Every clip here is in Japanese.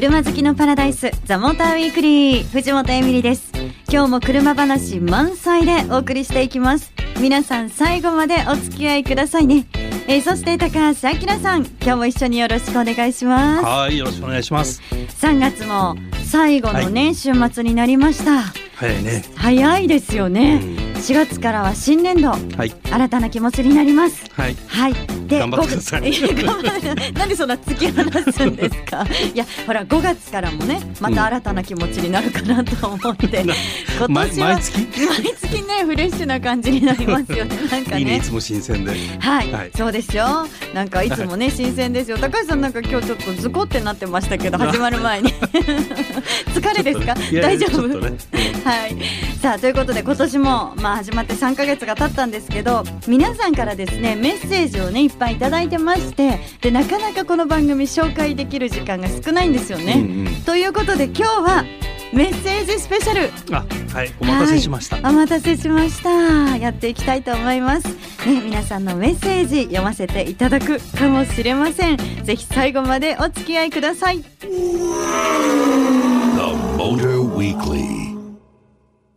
車好きのパラダイスザモーターウィークリー藤本エミリです。今日も車話満載でお送りしていきます。皆さん最後までお付き合いくださいね。えー、そして高橋明さん今日も一緒によろしくお願いします。はいよろしくお願いします。3月も最後のね、はい、週末になりました。早いね。早いですよね、うん4月からは新年度、はい、新たな気持ちになります。はい。はい。で、頑張ってください。なんでそんな突き放すんですか？いや、ほら、5月からもね、また新たな気持ちになるかなと思って。うん、今年は毎月？毎月ね、フレッシュな感じになりますよね。なんかね。いいねいつも新鮮で。はい、はい、そうですよ。なんかいつもね、新鮮ですよ。高橋さんなんか今日ちょっとズコってなってましたけど、始まる前に。疲れですか？大丈夫？ね、はい。さあ、ということで、今年も、まあ、始まって3ヶ月が経ったんですけど皆さんからですねメッセージをねいっぱいいただいてましてでなかなかこの番組紹介できる時間が少ないんですよね。うんうん、ということで今日はメッセージスペシャル。あはいお待たせしました、はい、お待たせしました。やっていきたいと思います。ね皆さんのメッセージ読ませていただくかもしれません。ぜひ最後までお付き合いください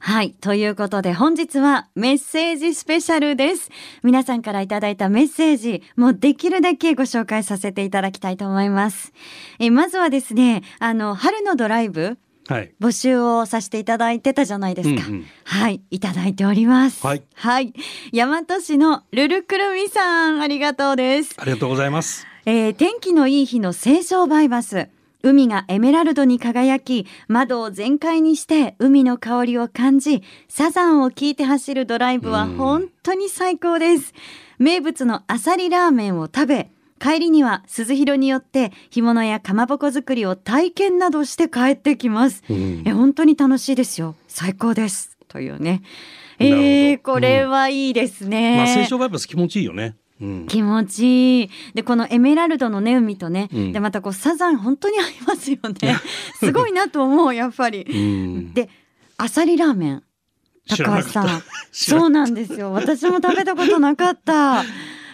はい。ということで本日はメッセージスペシャルです。皆さんからいただいたメッセージ、もうできるだけご紹介させていただきたいと思います。えまずはですね、あの、春のドライブ、はい、募集をさせていただいてたじゃないですか。うんうん、はい、いただいております。はい。はい。大和市のルルクルミさん、ありがとうです。ありがとうございます。えー、天気のいい日の清少バイバス。海がエメラルドに輝き、窓を全開にして海の香りを感じ、サザンを聞いて走るドライブは本当に最高です。名物のアサリラーメンを食べ、帰りには鈴廣によって干物やかまぼこ作りを体験などして帰ってきます。うん、え本当に楽しいですよ。最高です。というね。えー、これはいいですね。うん、まあ、青少バイパス気持ちいいよね。気持ちいい。でこのエメラルドのね海とね、うん、でまたこうサザン本当に合いますよね。すごいなと思うやっぱり、うん、であさりラーメン。高橋さん。そうなんですよ。私も食べたことなかった。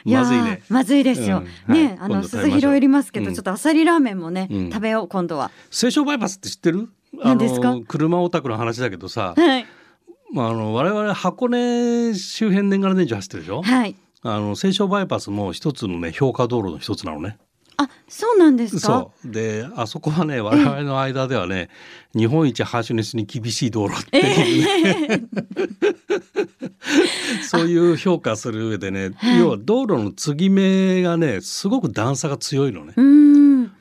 い やまずいね。まずいですよ、うん、ね、はい、あの鈴広いりますけど、ちょっとあさりラーメンもね、食べよう今度は。青少バイパスって知ってる？何ですか？車オタクの話だけどさ、はい。まあ、あの我々箱根周辺年がら年中走ってるでしょ？はいあの西湘バイパスも一つのね評価道路の一つなのね。あ、そうなんですか？そうで、あそこはね、我々の間ではね、日本一ハーシュネスに厳しい道路っていうね、えー、そういう評価する上でね、要は道路の継ぎ目がね、すごく段差が強いのね。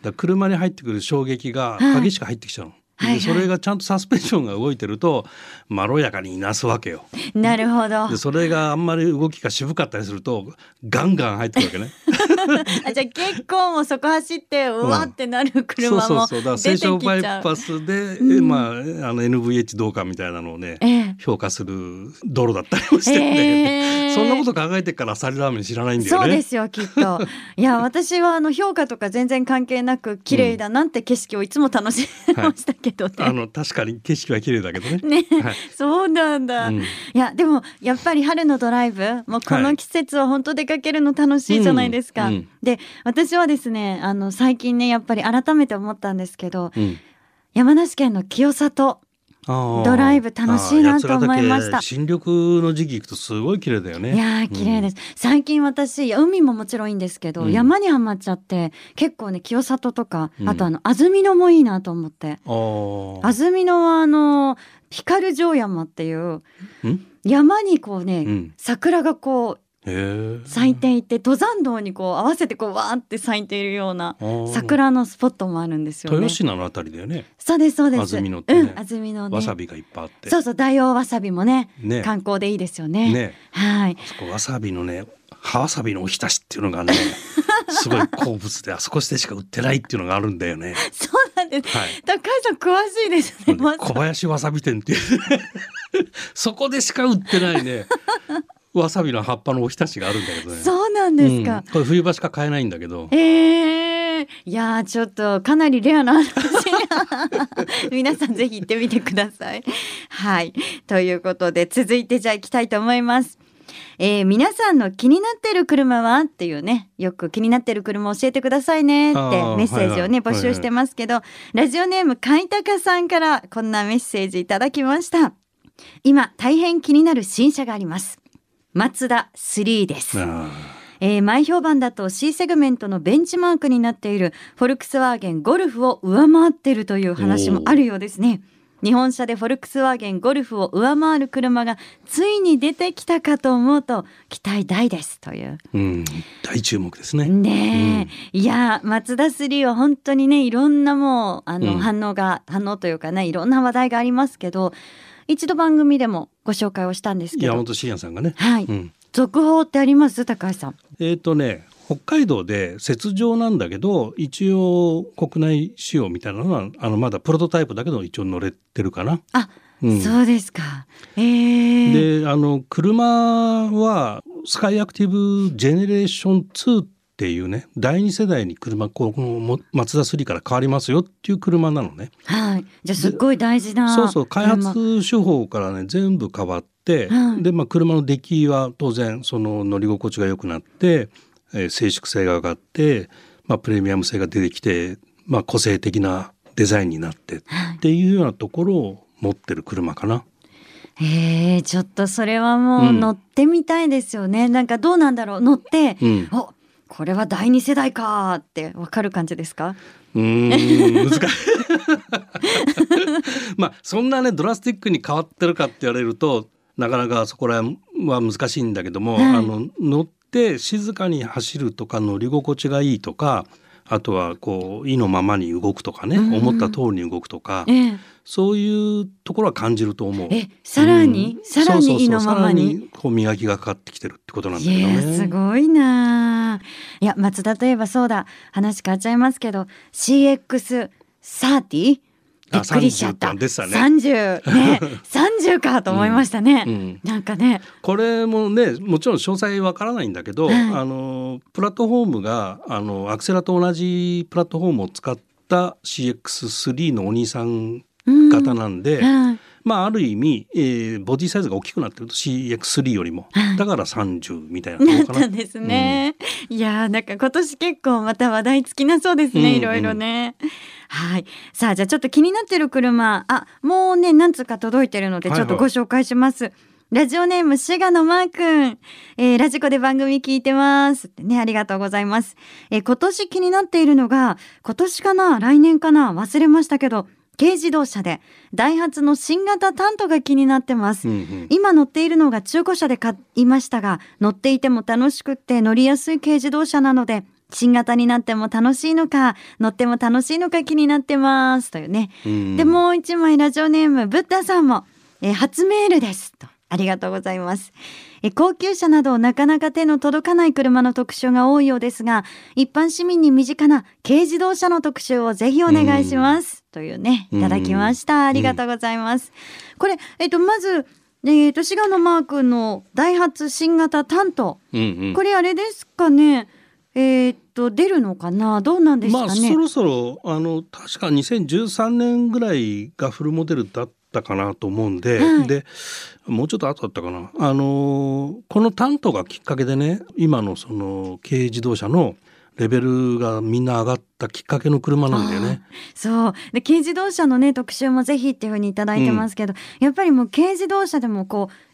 だ車に入ってくる衝撃が激しく入ってきちゃうの。はいはい、それがちゃんとサスペンションが動いてるとまろやかにいなすわけよ。なるほど。でそれがあんまり動きが渋かったりするとガンガン入ってくるわけね。あじゃあ結構もうそこ走ってうわってなる車も出てきちゃう。そうそうそうだからバイパスで、うん、まああの NVH どうかみたいなのをね、えー、評価する道路だったりもしてるんだけど、そんなこと考えてからサリラーメン知らないんだよね。そうですよきっと。いや私はあの評価とか全然関係なく綺麗だなんて景色をいつも楽しみましたけど。けどね。あの確かに景色は綺麗だけどね。ね、はい、そうなんだ、うん、いやでもやっぱり春のドライブもうこの季節は本当出かけるの楽しいじゃないですか。はいうん、で私はですねあの最近ねやっぱり改めて思ったんですけど、うん、山梨県の清里ドライブ楽しいなと思いました。新緑の時期行くとすごい綺麗だよね。いや綺麗です、うん、最近私海ももちろんいいんですけど、うん、山にはまっちゃって結構ね清里とか、あとあの安曇野もいいなと思って。安曇野はあの光城山っていう山にこうね、桜がこう咲いていて登山道にこう合わせてこうわーって咲いているような桜のスポットもあるんですよね。豊品のあたりだよね。そうですそうです。安曇野って、ね、うん、安曇野ね。わさびがいっぱいあって。そうそう大王わさびもね、ね、観光でいいですよね。ねはい。そこわさびのね葉わさびのおひたしっていうのがね すごい好物であそこしてしか売ってないっていうのがあるんだよね。そうなんです。はい、高橋さん詳しいですね。小林わさび店っていう そこでしか売ってないね。わさびの葉っぱのおひたしがあるんだけどね。そうなんですか。うん、これ冬場しか買えないんだけど。ええー、いやちょっとかなりレアな話 皆さんぜひ行ってみてください。はい。ということで続いてじゃあ行きたいと思います。えー皆さんの気になってる車は？っていうね。よく気になってる車教えてくださいね。ってメッセージをね、はいはい募集してますけど、ラジオネームかいたかさんからこんなメッセージいただきました。今大変気になる新車がありますマツダ3ですあえー前評判だと C セグメントのベンチマークになっているフォルクスワーゲンゴルフを上回っているという話もあるようですね。日本車でフォルクスワーゲンゴルフを上回る車がついに出てきたかと思うと期待大ですという。ーうん、大注目ですね。ねえ、いやマツダ3は本当にねいろんなもうあの、うん反応が反応というかねいろんな話題がありますけど一度番組でもご紹介をしたんですけど山本慎也さんがね。はい、うん、続報ってあります？高橋さん。えっ、とね北海道で雪上なんだけど一応国内仕様みたいなのはあのまだプロトタイプだけど一応乗れてるかな。あ、うんそうですか。えー、であの車はスカイアクティブジェネレーション2っていうね第二世代に車このもマツダ3から変わりますよっていう車なのね。はい。じゃあすっごい大事な。そうそう開車発手法からね全部変わって、はいでまあ車の出来は当然その乗り心地が良くなって、えー静粛性が上がって、まあ、プレミアム性が出てきて、まあ、個性的なデザインになってっていうようなところを持ってる車かな。えー、ちょっとそれはもううん乗ってみたいですよね。なんかどうなんだろう乗って、うん、おこれは第二世代かーってわかる感じですか？うーん難しい まあそんなねドラスティックに変わってるかって言われるとなかなかそこら辺は難しいんだけども、はいあの乗って静かに走るとか乗り心地がいいとかあとはこう意のままに動くとかね、うんうん思った通りに動くとかえー、そういうところは感じると思う。えさらに、うんさらに意のままに？こう磨きがかかってきてるってことなんだいけどやすね。ごいなあいや松田といえばそうだ。話変わっちゃいますけど CX30 びっくりしちゃった。あ30でしたね。30ね 30かと思いましたね、うん。なんかね。これもねもちろん詳細わからないんだけど、はい。あのプラットフォームがあのアクセラと同じプラットフォームを使った CX3 のお兄さんうん型なん。で、はいまあある意味、えーボディサイズが大きくなってると CX3 よりも、はい。だから30みたいななのかな。ったんですね、いやーなんか今年結構また話題尽きなそうですね、うんうん。いろいろね。はい。さあじゃあちょっと気になってる車。あもうね何つうか届いてるのではいはい。ちょっとご紹介します、ラジオネーム滋賀のマー君、えーラジコで番組聞いてます。ねありがとうございます、えー今年気になっているのが今年かな来年かな忘れましたけど軽自動車でダイハツの新型タントが気になってます、うんうん。今乗っているのが中古車で買いましたが乗っていても楽しくって乗りやすい軽自動車なので新型になっても楽しいのか乗っても楽しいのか気になってます。というね、うん。でもう一枚ラジオネームブッダさんも、えー初メールです。とありがとうございます、えー高級車などなかなか手の届かない車の特集が多いようですが一般市民に身近な軽自動車の特集をぜひお願いします、というねいただきました。ありがとうございます、これえっとまずえっと滋賀のマー君のダイハツ新型タントうんうん。これあれですかね？えっと出るのかな？どうなんですまあかね、そろそろあの確か2013年ぐらいがフルモデルだったかなと思うんで、はい。でもうちょっと後だったかな。あのこのタントがきっかけでね今のその軽自動車のレベルがみんな上がったきっかけの車なんだよね。そう。で軽自動車のね特集もぜひっていうふうにいただいてますけど、やっぱりもう軽自動車でもこう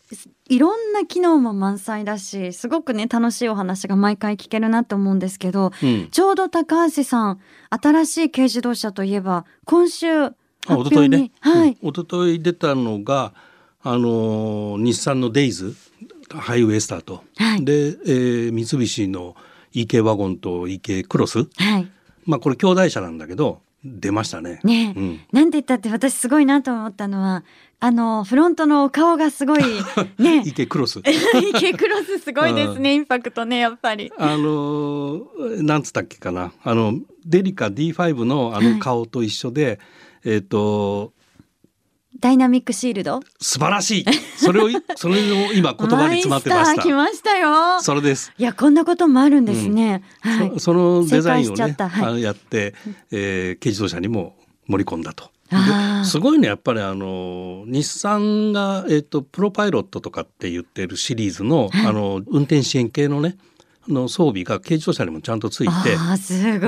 いろんな機能も満載だしすごくね楽しいお話が毎回聞けるなと思うんですけどうん、ちょうど高橋さん新しい軽自動車といえば今週発あ一昨日ね、はい、うん、一昨日出たのがあの日産のデイズハイウェイスターと、はい。で、えー三菱の EK ワゴンと EK クロス。はい。まあこれ兄弟車なんだけど出ましたね。ね、うん、なんて言ったって私すごいなと思ったのはあのフロントのお顔がすごいね。EK クロス。池クロスすごいですねインパクトねやっぱり。あのーなんつったっけかな。あのデリカ D5 のあの顔と一緒で、えっ、とダイナミックシールド？素晴らしいそれをい それを今言葉に詰まってました。ましたよ。それです。いやこんなこともあるんですね。はいそ。そのデザインをねはいやって、えー軽自動車にも盛り込んだとすごいねやっぱりあの日産が、えーと、プロパイロットとかって言ってるシリーズの,、あの運転支援系のねの装備が軽自動車にもちゃんとついてあすご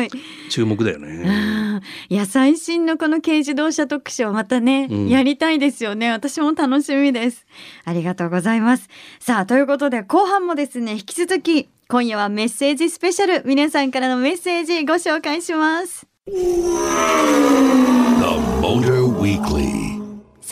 い、うん、注目だよね。いや最新のこの軽自動車特集をまたね、うん、やりたいですよね。私も楽しみです。ありがとうございます。さあということで後半もですね引き続き今夜はメッセージスペシャル。皆さんからのメッセージご紹介します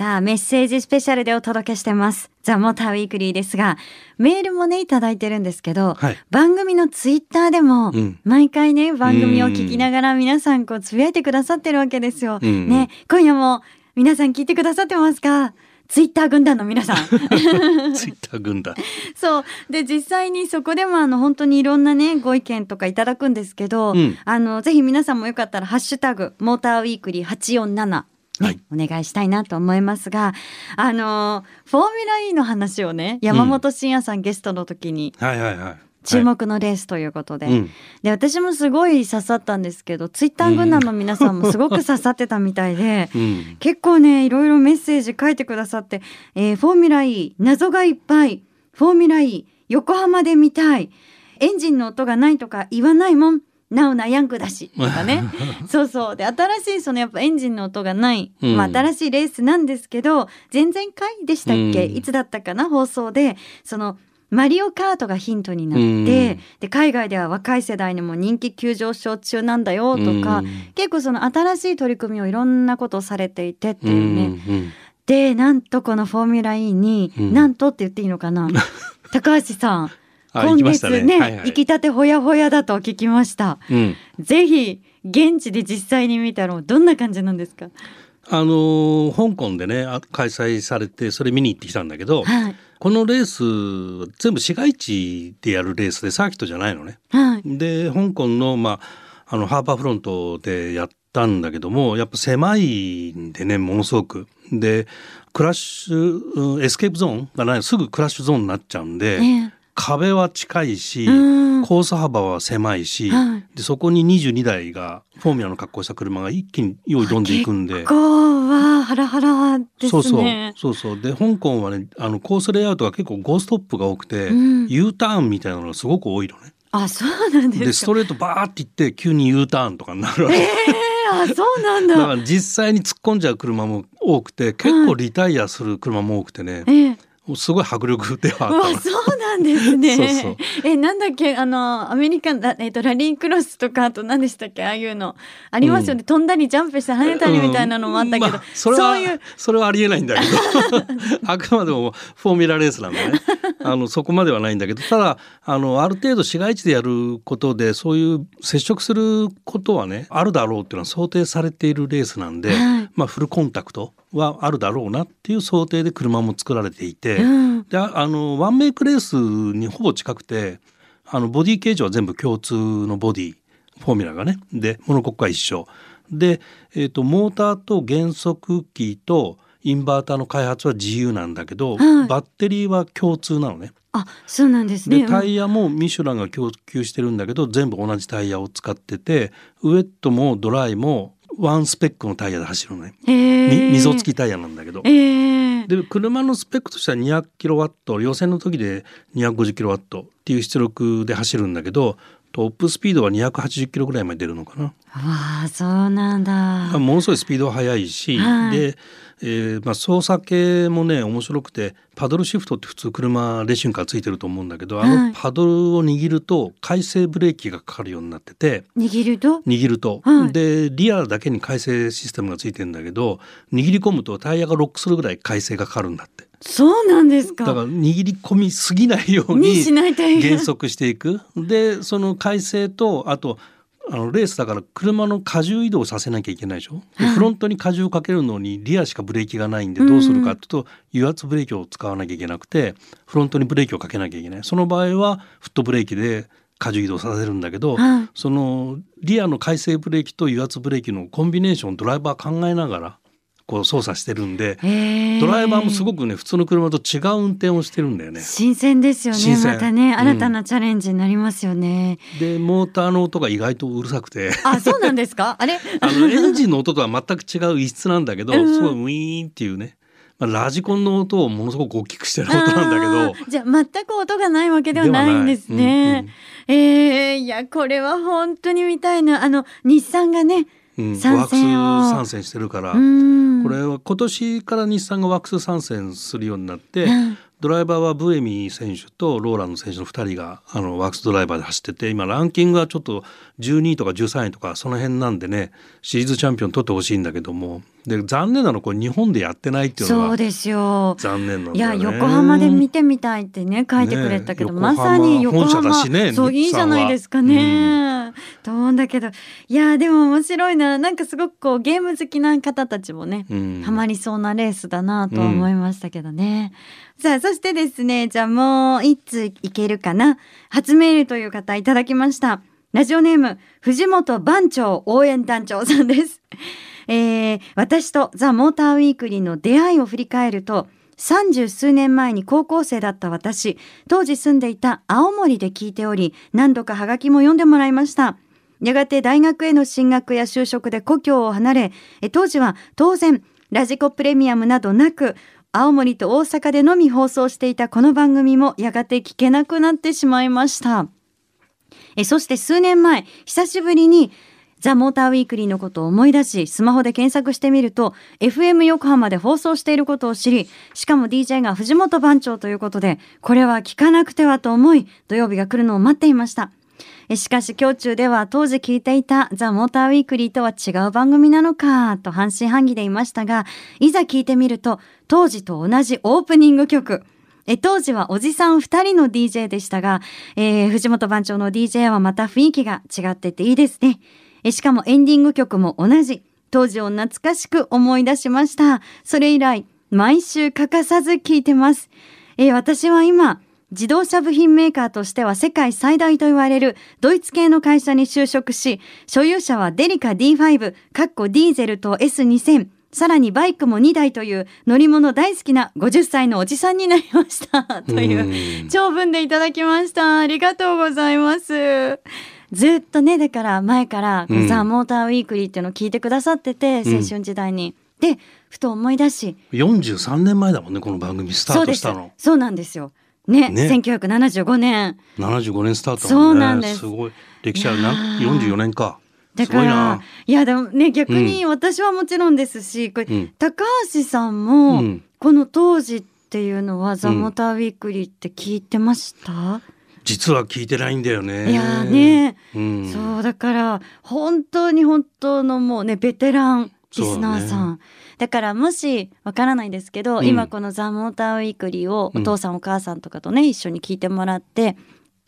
さあ、メッセージスペシャルでお届けしてます。ザ・モーターウィークリーですが、メールもね、いただいてるんですけど、はい、番組のツイッターでも、うん、毎回ね、番組を聞きながら皆さんこう、つぶやいてくださってるわけですよ。ね、今夜も皆さん聞いてくださってますか？ツイッター軍団の皆さん。ツイッター軍団。そう。で、実際にそこでもあの、本当にいろんなね、ご意見とかいただくんですけど、うん、あの、ぜひ皆さんもよかったら、ハッシュタグ、モーターウィークリー847。ね、はい、お願いしたいなと思いますが、あのフォーミュラ E の話をね、山本慎也さんゲストの時に、はいはいはい。注目のレースということで、はい、で私もすごい刺さったんですけどツイッター軍団の皆さんもすごく刺さってたみたいで、うん、結構ねいろいろメッセージ書いてくださって「えー、フォーミュラ E 謎がいっぱいフォーミュラ E 横浜で見たいエンジンの音がないとか言わないもんなおなヤングだしとかね。そうそう。で新しいそのやっぱエンジンの音がない、うん、まあ、新しいレースなんですけど前々回でしたっけ、うん、いつだったかな？放送でそのマリオカートがヒントになって、で海外では若い世代にも人気急上昇中なんだよとか、結構その新しい取り組みをいろんなことをされていてっていうね。でなんとこのフォーミュラ E に、なんとって言っていいのかな？高橋さん今月ね、ねはいはい、行きたてほやほやだと聞きました、うん、ぜひ現地で実際に見たらどんな感じなんですか？あの香港でね開催されてそれ見に行ってきたんだけど、はい、このレース全部市街地でやるレースでサーキットじゃないのね。はい、で香港の,、まあ、あのハーバーフロントでやったんだけどもやっぱ狭いんでねものすごく。でクラッシュエスケープゾーンがないすぐクラッシュゾーンになっちゃうんで。えー壁は近いし、コース幅は狭いし、はい、でそこに22台がフォーミュラの格好した車が一気に用意どんでいくんで。結構はハラハラですね。そうそうそうそうで香港はねあのコースレイアウトが結構ゴーストップが多くて、うん、U ターンみたいなのがすごく多いのね。あそうなんですでストレートバーっていって急に U ターンとかになるわけ。えー、あそうなんだ。だから実際に突っ込んじゃう車も多くて結構リタイアする車も多くてね。えーすごい迫力ではあったそうなんですねそうそう。えなんだっけ？あのアメリカンえっ、ー、とラリークロスとかあと何でしたっけ？ああいうの。ありますよね、うん、飛んだりジャンプして跳ねたりみたいなのもあったけど、うん。まあ、それはそういう。それはありえないんだけど。あくまでもフォーミュラレースなんでね。あのそこまではないんだけど。ただあのある程度市街地でやることでそういう接触することはねあるだろうっていうのは想定されているレースなんで、はい、まあフルコンタクトはあるだろうなっていう想定で車も作られていて、うん、であのワンメイクレースにほぼ近くてあのボディ形状は全部共通のボディフォーミュラがねでモノコックは一緒で、えーと、モーターと減速機とインバーターの開発は自由なんだけど、はい、バッテリーは共通なのね。あそうなんですね。タイヤもミシュランが供給してるんだけど全部同じタイヤを使っててウエットもドライもワンスペックのタイヤで走るのね、えー、溝付きタイヤなんだけど、えー、で車のスペックとしては200キロワット予選の時で250キロワットっていう出力で走るんだけどトップスピードは280キロぐらいまで出るのかな。わあそうなんだ。ものすごいスピードは速いし、はい、でえーまあ、操作系もね面白くてパドルシフトって普通車レーシングカーついてると思うんだけど、はい、あのパドルを握ると回生ブレーキがかかるようになってて握ると？握ると、はい、でリアだけに回生システムがついてるんだけど握り込むとタイヤがロックするぐらい回生がかかるんだって。そうなんですか。だから握り込みすぎないように減速していく。でその回生とあとあのレースだから車の荷重移動させなきゃいけないでしょ、はい、フロントに荷重かけるのにリアしかブレーキがないんでどうするかっていうと、油圧ブレーキを使わなきゃいけなくてフロントにブレーキをかけなきゃいけない。その場合はフットブレーキで荷重移動させるんだけど、はい、そのリアの回生ブレーキと油圧ブレーキのコンビネーションドライバー考えながらこう操作してるんで、ドライバーもすごくね普通の車と違う運転をしてるんだよね。新鮮ですよねまたねうん。新たなチャレンジになりますよね、でモーターの音が意外とうるさくて。あそうなんですか？あれ？あのエンジンの音とは全く違う異質なんだけど、うん。すごいウィーンっていうね、まあ、ラジコンの音をものすごく大きくしてる音なんだけど。じゃあ全く音がないわけではない。んですね。えー、いやこれは本当に見たいな。あの日産がねうんワークス参戦してるから、うん。これは今年から日産がワークス参戦するようになって、うん。ドライバーはブエミ選手とローランド選手の2人があのワークスドライバーで走ってて今ランキングはちょっと12位とか13位とかその辺なんでねシリーズチャンピオン取ってほしいんだけどもで残念なのはこれ日本でやってないっていうのがそうですよ。残念なんいやだよね。横浜で見てみたいってね書いてくれたけど、ねまさに横横浜浜本社だしねそういいじゃないですかね、と思うんだけどいやでも面白いななんかすごくこうゲーム好きな方たちもね、うんハマりそうなレースだなとは思いましたけどね。さあ、そしてですね、じゃあもう一通いけるかな。初メールという方いただきました。ラジオネーム、藤本番長応援団長さんです。えー、私とザ・モーターウィークリーの出会いを振り返ると、三十数年前に高校生だった私、当時住んでいた青森で聞いており、何度かハガキも読んでもらいました。やがて大学への進学や就職で故郷を離れ、当時は当然、ラジコプレミアムなどなく、青森と大阪でのみ放送していたこの番組もやがて聞けなくなってしまいました。そして数年前、久しぶりにザ・モーターウィークリーのことを思い出し、スマホで検索してみると、FM 横浜で放送していることを知り、しかも DJ が藤本番長ということで、これは聞かなくてはと思い、土曜日が来るのを待っていました。しかし、胸中では当時聞いていたザ・モーターウィークリーとは違う番組なのか、と半信半疑でいましたが、いざ聞いてみると、当時と同じオープニング曲、当時はおじさん2人の DJ でしたが、えー藤本番長の DJ はまた雰囲気が違ってていいですね。えしかもエンディング曲も同じ。当時を懐かしく思い出しました。それ以来、毎週欠かさず聞いてます。えー私は今、自動車部品メーカーとしては世界最大と言われるドイツ系の会社に就職し、所有者はデリカ D5、カッコディーゼルと S2000、さらにバイクも2台という乗り物大好きな50歳のおじさんになりました。といううん長文でいただきました。ありがとうございます。ずっとね、だから前から、うん。ザ・モーターウィークリーっていうのを聞いてくださってて、青春時代に。で、ふと思い出し、43年前だもんねこの番組スタートしたそうの。そうなんですよ。ね、ね。1975年。75年スタートだそうんなんです。ごい。歴史あるな。ー。44年か。だからな、いやでもね、逆に私はもちろんですし、これ、うん高橋さんも、うん。この当時っていうのは、ザ・うん。モーターウィークリーって聞いてました、実は聞いてないんだよね。いやーね、うん。そうだから本当に本当のもうねベテランリスナーさん。だ,、からもしわからないですけど、うん。今この「ザ・モーターウィークリー」をお父さんお母さんとかとね一緒に聞いてもらって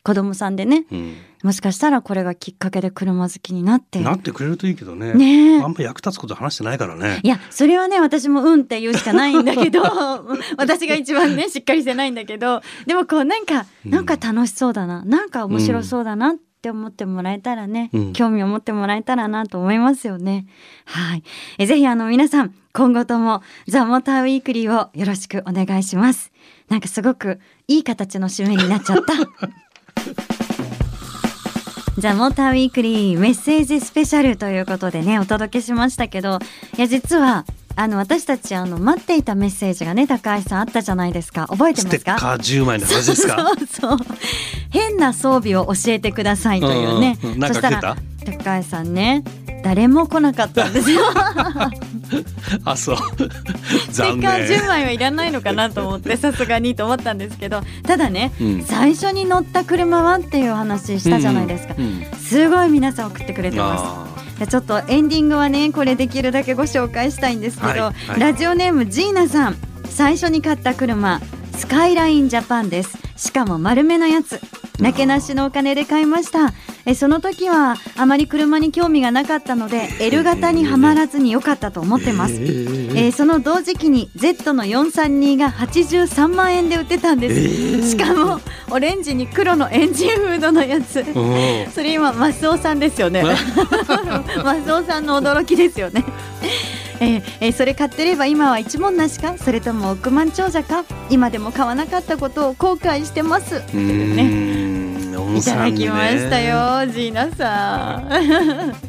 子供さんでねうん。もしかしたらこれがきっかけで車好きになって。なってくれるといいけどね。ねえ。あんま役立つこと話してないからね。いやそれはね私も「うん」って言うしかないんだけど 私が一番ねしっかりしてないんだけど。でもこうなんかうん。なんか楽しそうだな、なんか面白そうだなって思ってもらえたらね、うん。興味を持ってもらえたらなと思いますよね。はい。えぜひあの皆さん今後とも「ザ・モーターウィークリー」をよろしくお願いします。なんかすごくいい形の締めになっちゃった。ザ・モーターウィークリーメッセージスペシャルということでねお届けしましたけどいや実はあの私たちあの待っていたメッセージがね高橋さんあったじゃゃないですか。覚えてステますか？ッカー10枚の話ですか？そうそう。変な装備を教えてくださいというね、うんうんそしたら高橋さんね誰も来なかったんですよ あそう。ステ残ッカー10念。枚はいらないのかなと思ってさすがにと思ったんですけどただね、うん。最初に乗った車はっていう話したじゃないですか、うん。うん。すごい皆さん送ってくれてます。あじゃあちょっとエンディングはねこれできるだけご紹介したいんですけど、はいはい。ラジオネームジーナさん。最初に買った車スカイラインジャパンです。しかも丸めのやつなけなしのお金で買いました。えその時はあまり車に興味がなかったので L 型にはまらずに良かったと思ってます、ええーーその同時期に Z の432が83万円で売ってたんです、えー。しかもオレンジに黒のエンジンフードのやつ。おそれ今マスオさんですよね。マスオさんの驚きですよね。えーえーそれ買ってれば今は一文なしか？それとも億万長者か？今でも買わなかったことを後悔してます。うーん、温いただきました。よジーナさ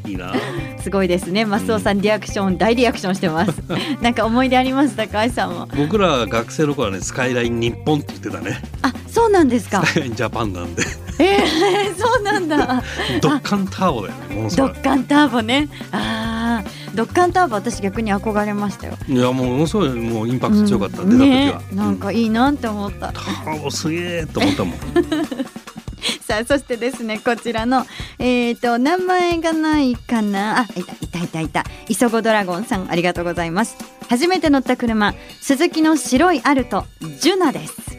んいいな。すごいですねマスオさんリアクション大リアクションしてます なんか思い出あります高橋さんも僕ら学生の頃はね、スカイライン日本って言ってたね。あそうなんですかスカイラインジャパンなんで、えー、そうなんだドッカンターボだよね。ドッカンターボねあードッカンターボ私逆に憧れましたよいやもうものすごいもうインパクト強かった、うん出た時は。ねなんかいいなって思った、ターボすげえと思ったもん。さあそしてですねこちらのえっ、と名前がないかな？あいたいたいたいた。磯子ドラゴンさんありがとうございます。初めて乗った車鈴木の白いアルトジュナです。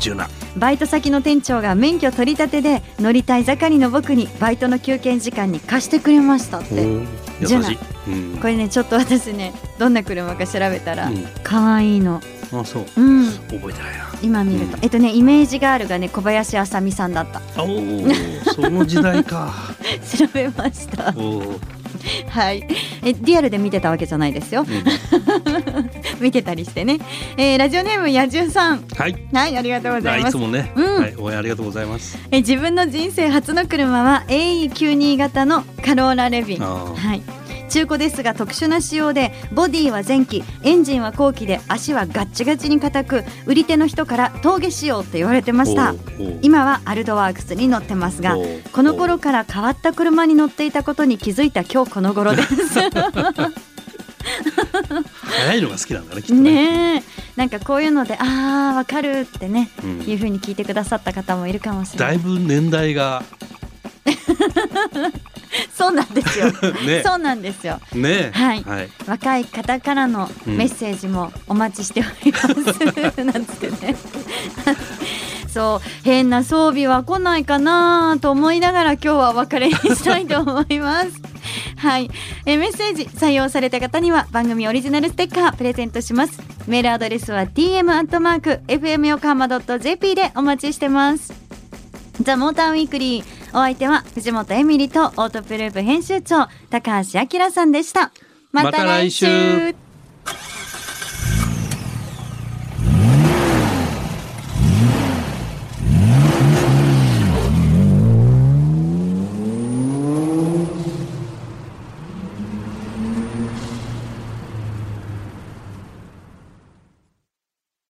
ジュナ。バイト先の店長が免許取り立てで乗りたい盛りの僕にバイトの休憩時間に貸してくれましたって優ジュナしい。うん。これねちょっと私ねどんな車か調べたらうん可愛いのあそう。うん覚えてないな。今見ると、うんえっとねイメージガールがね小林あさみさんだったおお、その時代か。調べましたおお。はい。えリアルで見てたわけじゃないですよ。うん。見てたりしてね、えーラジオネームやじゅうさん。はい。はいありがとうございます。いつもね、うん。はい、応援ありがとうございます。え自分の人生初の車は AE92 型のカローラレビン。あー。はい中古ですが特殊な仕様でボディは前期エンジンは後期で足はガッチガチに硬く売り手の人から峠仕様って言われてました。今はアルドワークスに乗ってますがこの頃から変わった車に乗っていたことに気づいた今日この頃です。早いのが好きなんだね、きっとね。ねえなんかこういうのであーわかるってねうん。いう風に聞いてくださった方もいるかもしれない。だいぶ年代が そうなんですよ。ね。そうなんですよ。ね。はい。はい、若い方からのうんメッセージもお待ちしております、なんつってね。そう。変な装備は来ないかなと思いながら今日はお別れにしたいと思います。はい、えーメッセージ採用された方には番組オリジナルステッカープレゼントします。メールアドレスは tm アットマーク fm 横浜 .jp でお待ちしてます。ザ・モーターウィークリーお相手は藤本エミリとオートプループ編集長高橋明さんでした。また来週,、ま